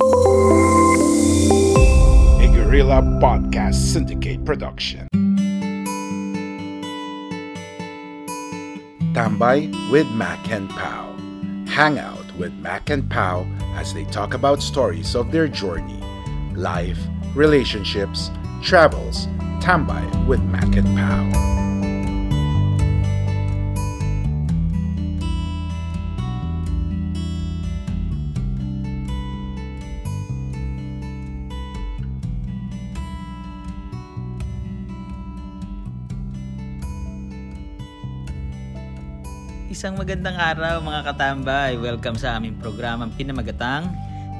A Guerrilla Podcast Syndicate production. Tambay with Mac and Pow. Hang out with Mac and Pow as they talk about stories of their journey, life, relationships, travels. Tambay with Mac and Pow. Isang magandang araw mga katambay. Welcome sa aming programang pinamagatang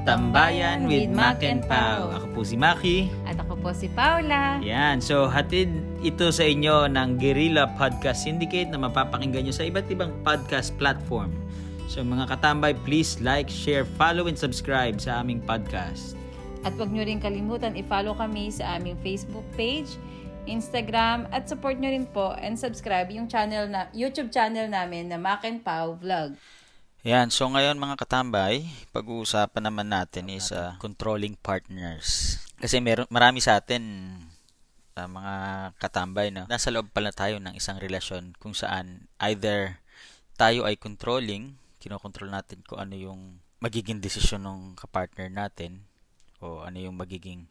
Tambayan with Mac and Pau. Ako po si Maki. At ako po si Paula. Yan. So hatid ito sa inyo ng Guerrilla Podcast Syndicate na mapapakinggan nyo sa iba't ibang podcast platform. So mga katambay, please like, share, follow, and subscribe sa aming podcast. At huwag nyo rin kalimutan i-follow kami sa aming Facebook page, Instagram, at support nyo rin po and subscribe yung channel na YouTube channel namin na Mac and Pau Vlog. Yan. So ngayon mga katambay, pag-uusapan naman natin is uh, controlling partners. Kasi meron, marami sa atin uh, mga katambay na nasa loob pala tayo ng isang relasyon kung saan either tayo ay controlling, kinokontrol natin kung ano yung magiging desisyon ng kapartner natin o ano yung magiging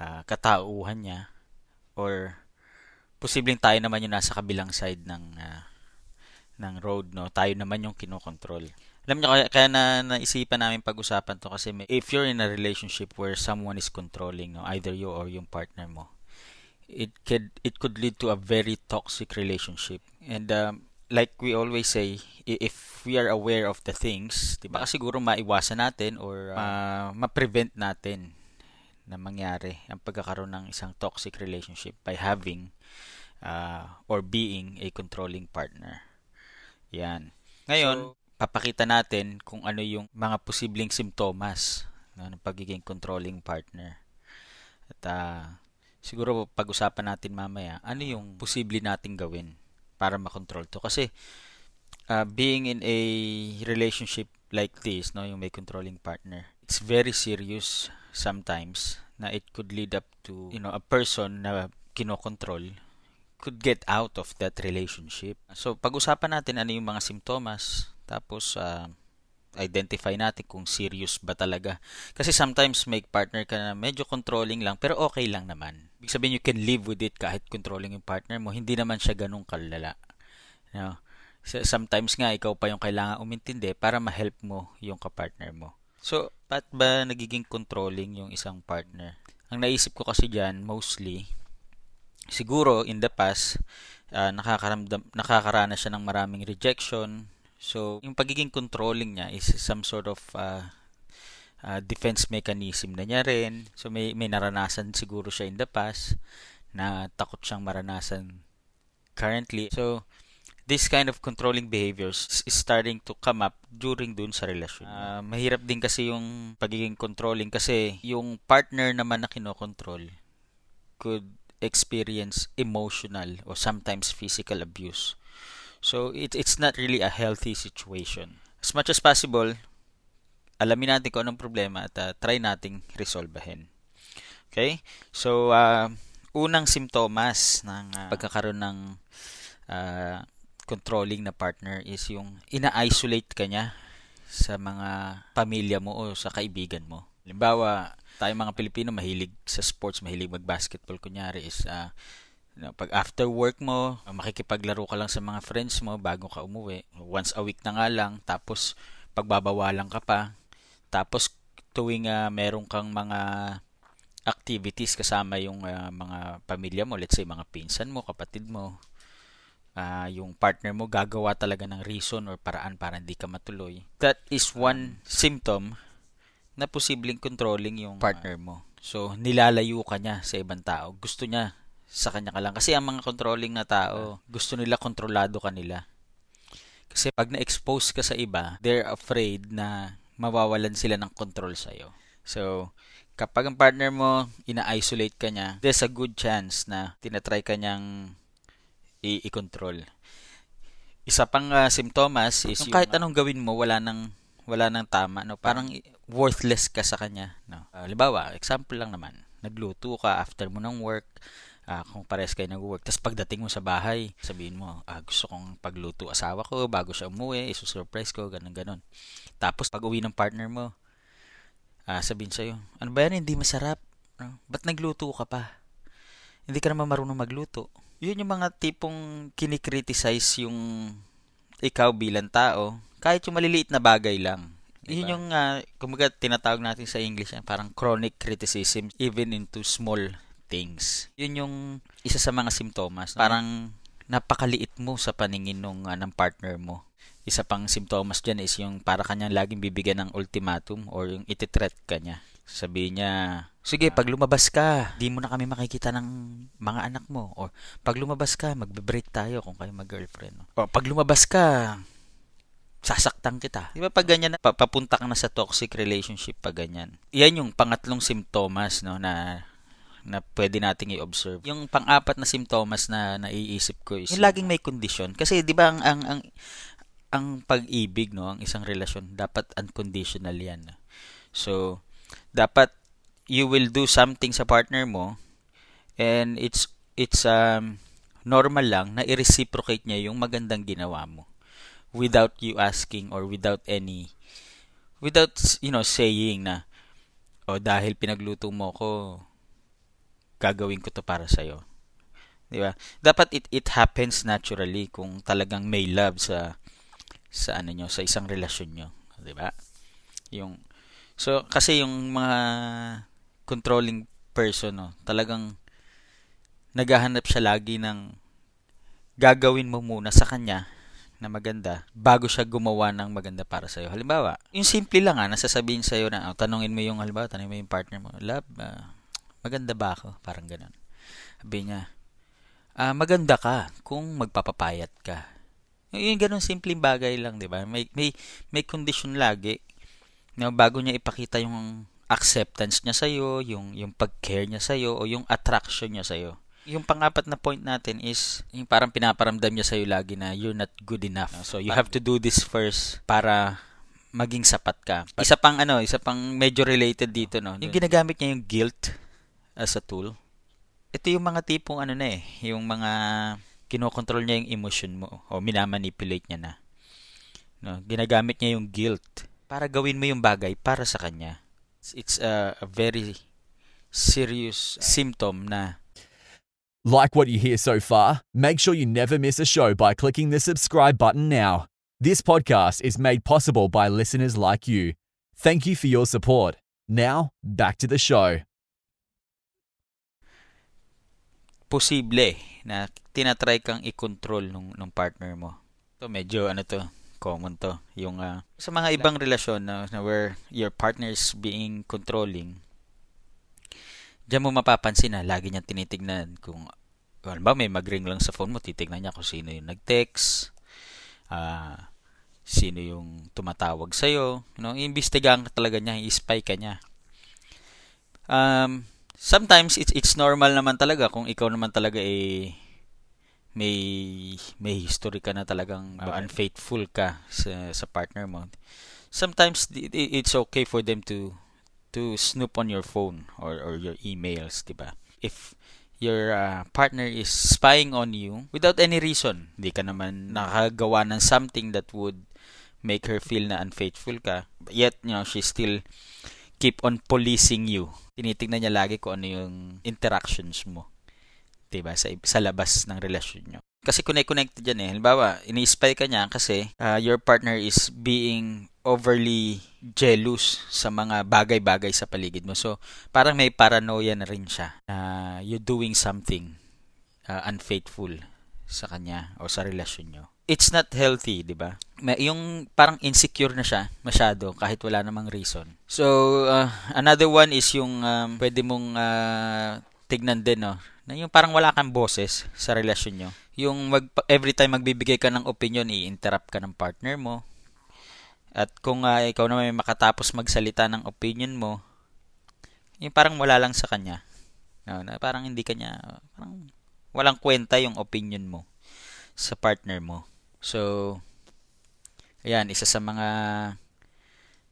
uh, katauhan niya or posibleng tayo naman yung nasa kabilang side ng uh, ng road no? Tayo naman yung kinokontrol. Alam niyo kaya, na naisipan namin pag-usapan to kasi if you're in a relationship where someone is controlling no? Either you or yung partner mo it could it could lead to a very toxic relationship. And um, like we always say if we are aware of the things diba siguro maiwasan natin or uh, ma-prevent natin na mangyari ang pagkakaroon ng isang toxic relationship by having uh, or being a controlling partner yan. Ngayon, so, papakita natin kung ano yung mga posibleng simptomas no, ng pagiging controlling partner. At uh, siguro pag-usapan natin mamaya, ano yung posible nating gawin para makontrol to. Kasi uh, being in a relationship like this, no, yung may controlling partner, it's very serious sometimes na it could lead up to, you know, a person na kinokontrol could get out of that relationship. So, pag-usapan natin ano yung mga simptomas, tapos uh, identify natin kung serious ba talaga. Kasi sometimes may partner ka na medyo controlling lang, pero okay lang naman. Ibig sabihin, you can live with it kahit controlling yung partner mo. Hindi naman siya ganun kalala. You know? Sometimes nga, ikaw pa yung kailangan umintindi para ma-help mo yung kapartner mo. So, pat ba nagiging controlling yung isang partner? Ang naisip ko kasi dyan, mostly, siguro in the past uh, nakakaramdam nakakaranas siya ng maraming rejection. So yung pagiging controlling niya is some sort of uh, uh, defense mechanism na niya rin. So may may naranasan siguro siya in the past na takot siyang maranasan currently. So this kind of controlling behaviors is starting to come up during dun sa relasyon. Uh, mahirap din kasi yung pagiging controlling kasi yung partner naman na kinokontrol could experience emotional or sometimes physical abuse. So it, it's not really a healthy situation. As much as possible, alamin natin kung anong problema at uh, try nating resolbahin. Okay? So, uh, unang simptomas ng uh, pagkakaroon ng uh, controlling na partner is yung ina-isolate ka niya sa mga pamilya mo o sa kaibigan mo. Halimbawa, tayo mga Pilipino mahilig sa sports, mahilig mag-basketball kunyari is uh, you know, pag after work mo, makikipaglaro ka lang sa mga friends mo bago ka umuwi. Once a week na nga lang, tapos pagbabawalan ka pa. Tapos tuwing uh, meron kang mga activities kasama yung uh, mga pamilya mo, let's say mga pinsan mo, kapatid mo, uh, yung partner mo gagawa talaga ng reason or paraan para hindi ka matuloy. That is one symptom na posibleng controlling yung partner mo. So, nilalayo ka niya sa ibang tao. Gusto niya sa kanya ka lang. Kasi ang mga controlling na tao, gusto nila kontrolado ka nila. Kasi pag na-expose ka sa iba, they're afraid na mawawalan sila ng control sa'yo. So, kapag ang partner mo, ina-isolate ka niya, there's a good chance na tinatry ka niyang i-control. Isa pang uh, simptomas is yung kahit anong gawin mo, wala nang wala nang tama, no? Parang worthless ka sa kanya, no? Uh, example lang naman, nagluto ka after mo ng work, uh, kung pares kayo nag-work. Tapos pagdating mo sa bahay, sabihin mo, ah, gusto kong pagluto asawa ko bago siya umuwi, isusurprise ko, ganun ganon. Tapos pag uwi ng partner mo, uh, sabihin sa'yo, ano ba yan, hindi masarap? No? Ba't nagluto ka pa? Hindi ka naman marunong magluto. Yun yung mga tipong kinikriticize yung ikaw bilang tao, kahit yung maliliit na bagay lang. Diba? Yun yung, uh, kumaga tinatawag natin sa English, parang chronic criticism even into small things. Yun yung isa sa mga simptomas. Parang napakaliit mo sa paningin nung, uh, ng partner mo. Isa pang simptomas dyan is yung para kanyang laging bibigyan ng ultimatum or yung ititreat ka niya. Sabi niya, sige, pag lumabas ka, di mo na kami makikita ng mga anak mo. Or pag lumabas ka, magbe-break tayo kung kayo mag-girlfriend. O pag lumabas ka, sasaktan kita. Di ba pag ganyan, papunta ka na sa toxic relationship pag ganyan. Yan yung pangatlong simptomas no, na na pwede nating i-observe. Yung pang-apat na simptomas na naiisip ko is yung laging may condition. Kasi 'di ba ang ang ang, ang pag-ibig no, ang isang relasyon dapat unconditional 'yan. So dapat you will do something sa partner mo and it's it's um normal lang na i-reciprocate niya yung magandang ginawa mo without you asking or without any without you know saying na oh dahil pinagluto mo ko gagawin ko to para sa iyo. 'Di ba? Dapat it it happens naturally kung talagang may love sa sa ano nyo, sa isang relasyon nyo, 'di ba? Yung So kasi yung mga controlling person no, talagang naghahanap siya lagi ng gagawin mo muna sa kanya na maganda bago siya gumawa ng maganda para sa iyo. Halimbawa, yung simple lang ah, nasasabihin sa iyo na oh, tanungin mo yung halimbawa, tanungin mo yung partner mo, "Love, uh, maganda ba ako? Parang ganun. Sabi niya, ah, maganda ka kung magpapapayat ka. Yung ganun simpleng bagay lang, 'di ba? May may may condition lagi na bago niya ipakita yung acceptance niya sa iyo, yung yung pag-care niya sa iyo o yung attraction niya sa iyo. Yung pangapat na point natin is yung parang pinaparamdam niya sa iyo lagi na you're not good enough. So you have to do this first para maging sapat ka. Isa pang ano, isa pang medyo related dito no. Yung ginagamit niya yung guilt as a tool. Ito yung mga tipong ano na eh, yung mga kinokontrol niya yung emotion mo o minamanipulate niya na. No, ginagamit niya yung guilt para gawin mo yung bagay para sa kanya. It's a, a very serious symptom na Like what you hear so far? Make sure you never miss a show by clicking the subscribe button now. This podcast is made possible by listeners like you. Thank you for your support. Now, back to the show. posible na tinatry kang i-control nung, nung partner mo. To medyo ano to, common to. Yung uh, sa mga ibang relasyon na, na where your partner is being controlling, diyan mo mapapansin na lagi niyang tinitignan kung ano ba may magring lang sa phone mo, titignan niya kung sino yung nag-text, uh, sino yung tumatawag sa'yo. You know, iimbestigahan ka talaga niya, i-spy ka niya. Um, sometimes it's it's normal naman talaga kung ikaw naman talaga eh may may history ka na talagang okay. unfaithful ka sa sa partner mo. Sometimes it's okay for them to to snoop on your phone or or your emails, 'di ba? If your uh, partner is spying on you without any reason, hindi ka naman nakagawa ng something that would make her feel na unfaithful ka, yet you know she still keep on policing you tinitingnan niya lagi kung ano yung interactions mo. 'Di ba sa, sa labas ng relasyon niyo. Kasi connect-connected yan eh. Halimbawa, ini-spy ka niya kasi uh, your partner is being overly jealous sa mga bagay-bagay sa paligid mo. So, parang may paranoia na rin siya na uh, you're doing something uh, unfaithful sa kanya o sa relasyon nyo. it's not healthy, 'di ba? Yung parang insecure na siya masyado kahit wala namang reason. So, uh, another one is yung um, pwede mong uh, tignan din, no? Na yung parang wala kang boses sa relasyon nyo. Yung mag, every time magbibigay ka ng opinion, i-interrupt ka ng partner mo. At kung uh, ikaw naman may makatapos magsalita ng opinion mo, yung parang wala lang sa kanya. No, na parang hindi kanya, parang walang kwenta yung opinion mo sa partner mo. So, ayan, isa sa mga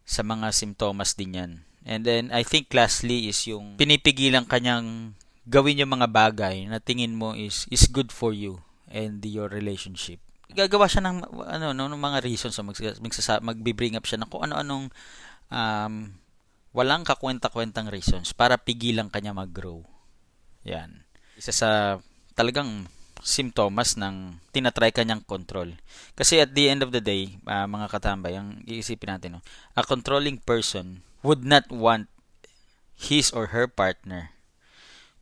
sa mga simptomas din yan. And then, I think lastly is yung pinipigilan kanyang gawin yung mga bagay na tingin mo is is good for you and your relationship. Gagawa siya ng ano no, ng mga reasons so mag, magsasa, magbi-bring up siya ng kung ano-anong um, walang kakwenta-kwentang reasons para pigilan kanya mag-grow. Yan. Isa sa talagang simptomas ng tinatry kanyang control. Kasi at the end of the day, uh, mga katambay, ang iisipin natin, no, a controlling person would not want his or her partner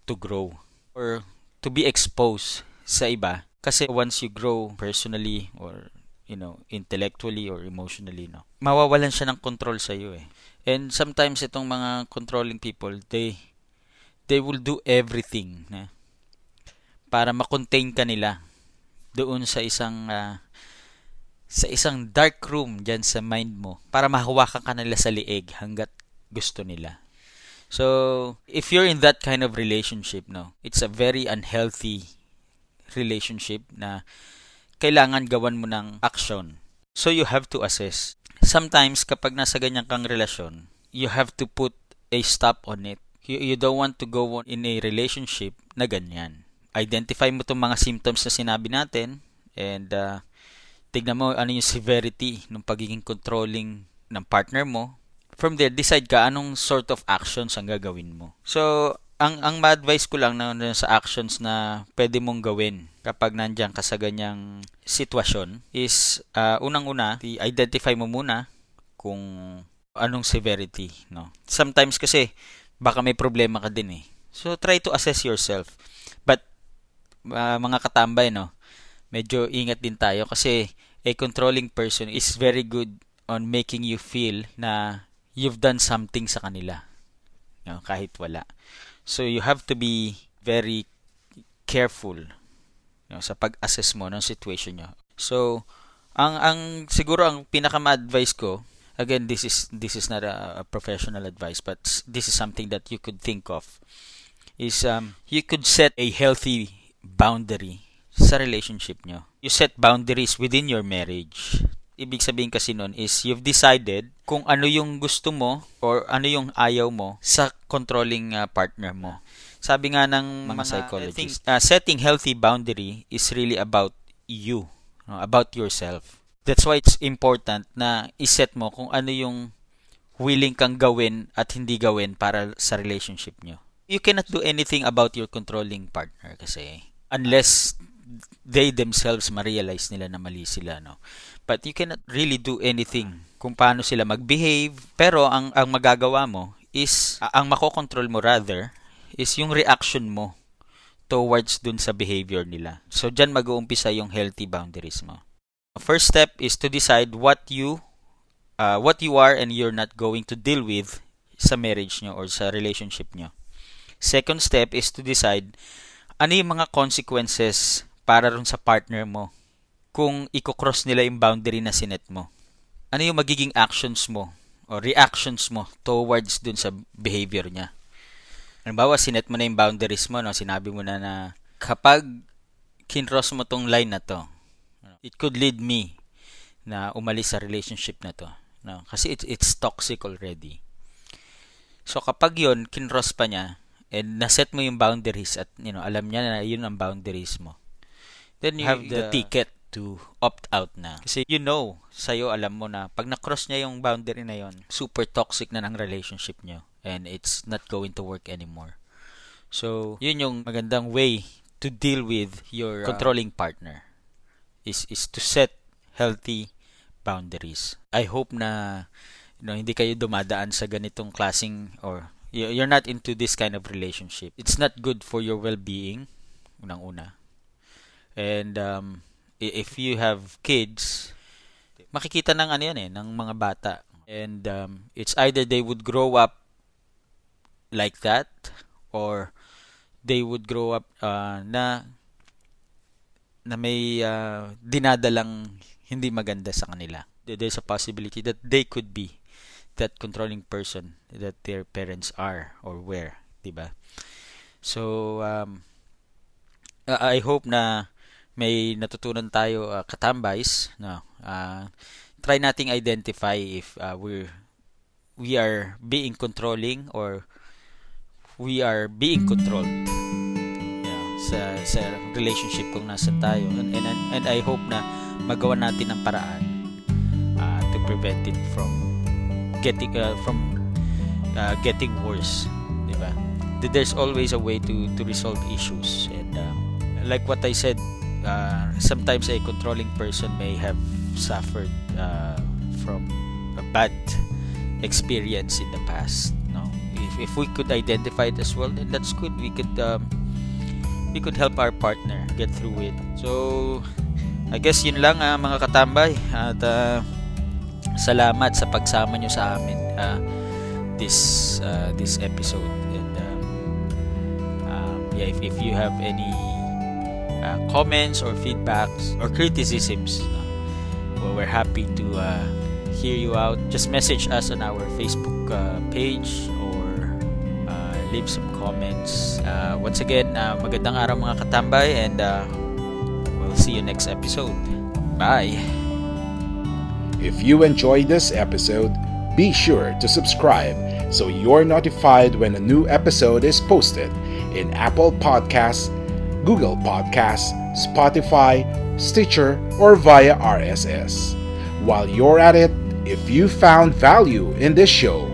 to grow or to be exposed sa iba. Kasi once you grow personally or you know intellectually or emotionally no mawawalan siya ng control sa iyo eh. And sometimes itong mga controlling people they they will do everything na para ma-contain ka nila doon sa isang uh, sa isang dark room diyan sa mind mo para mahawakan ka nila sa liig hanggat gusto nila So, if you're in that kind of relationship, no, it's a very unhealthy relationship na kailangan gawan mo ng action. So, you have to assess. Sometimes, kapag nasa ganyan kang relasyon, you have to put a stop on it. You, you don't want to go on in a relationship na ganyan. Identify mo itong mga symptoms na sinabi natin and uh, tignan mo ano yung severity ng pagiging controlling ng partner mo from there, decide ka anong sort of actions ang gagawin mo. So, ang ang ma-advise ko lang na, na sa actions na pwede mong gawin kapag nandiyan ka sa ganyang sitwasyon is uh, unang-una, i-identify mo muna kung anong severity, no. Sometimes kasi baka may problema ka din eh. So try to assess yourself. But uh, mga katambay, no, medyo ingat din tayo kasi a controlling person is very good on making you feel na you've done something sa kanila. You know, kahit wala. So you have to be very careful you know, sa pag-assess mo ng situation nyo. So, ang ang siguro ang pinaka-advice ko, again this is this is not a, a professional advice but this is something that you could think of is um you could set a healthy boundary sa relationship nyo. You set boundaries within your marriage ibig sabihin kasi nun is you've decided kung ano yung gusto mo or ano yung ayaw mo sa controlling uh, partner mo. Sabi nga ng mga, mga psychologists, uh, setting healthy boundary is really about you, no? about yourself. That's why it's important na iset mo kung ano yung willing kang gawin at hindi gawin para sa relationship nyo. You cannot do anything about your controlling partner kasi unless they themselves ma-realize nila na mali sila no but you cannot really do anything kung paano sila mag-behave. Pero ang ang magagawa mo is ang makokontrol mo rather is yung reaction mo towards dun sa behavior nila. So diyan mag-uumpisa yung healthy boundaries mo. First step is to decide what you uh, what you are and you're not going to deal with sa marriage nyo or sa relationship nyo. Second step is to decide ano yung mga consequences para rin sa partner mo kung i-cross nila yung boundary na sinet mo? Ano yung magiging actions mo o reactions mo towards dun sa behavior niya? Halimbawa, sinet mo na yung boundaries mo, no? sinabi mo na na kapag kinross mo tong line na to, it could lead me na umalis sa relationship na to. No? Kasi it's, it's toxic already. So kapag yon kinross pa niya, and naset mo yung boundaries at you know, alam niya na yun ang boundaries mo, then you have the, the ticket to opt out na. Kasi you know, sa'yo alam mo na pag na-cross niya yung boundary na yon, super toxic na ng relationship niyo and it's not going to work anymore. So, yun yung magandang way to deal with your uh, controlling partner is is to set healthy boundaries. I hope na you know, hindi kayo dumadaan sa ganitong klasing or you're not into this kind of relationship. It's not good for your well-being, unang-una. And um, if you have kids, makikita ng ano yan eh, ng mga bata. And um, it's either they would grow up like that or they would grow up uh, na na may uh, dinadalang hindi maganda sa kanila. There's a possibility that they could be that controlling person that their parents are or were, 'di ba? So um I hope na may natutunan tayo uh, katambays no? Uh, try nating identify if uh, we're we are being controlling or we are being controlled. Yeah, sa sa relationship kung nasan tayo. And, and and I hope na magawa natin ang paraan uh, to prevent it from getting uh, from uh, getting worse di ba? There's always a way to to resolve issues. And um, like what I said uh, sometimes a controlling person may have suffered uh, from a bad experience in the past no? If, if we could identify it as well then that's good. We could um, we could help our partner get through it. So I guess yun lang uh, mga katambay at uh, salamat sa pagsama nyo sa amin uh, this uh, this episode. And um, um, yeah if, if you have any uh, comments or feedbacks or criticisms well, we're happy to uh, hear you out. Just message us on our facebook uh, page or uh, leave some comments. Once again magandang araw mga katambay and we'll see you next episode. Bye. If you enjoyed this episode, be sure to subscribe so you're notified when a new episode is posted in Apple Podcasts, Google Podcasts, Spotify, Stitcher, or via RSS. While you're at it, if you found value in this show,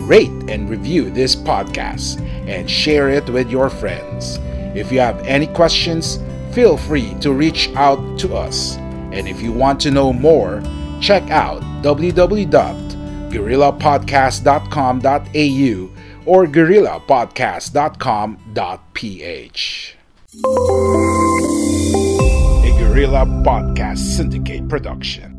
rate and review this podcast and share it with your friends. If you have any questions, feel free to reach out to us. And if you want to know more, check out www.guerrillapodcast.com.au or guerrillapodcast.com.ph. A Guerrilla Podcast Syndicate production.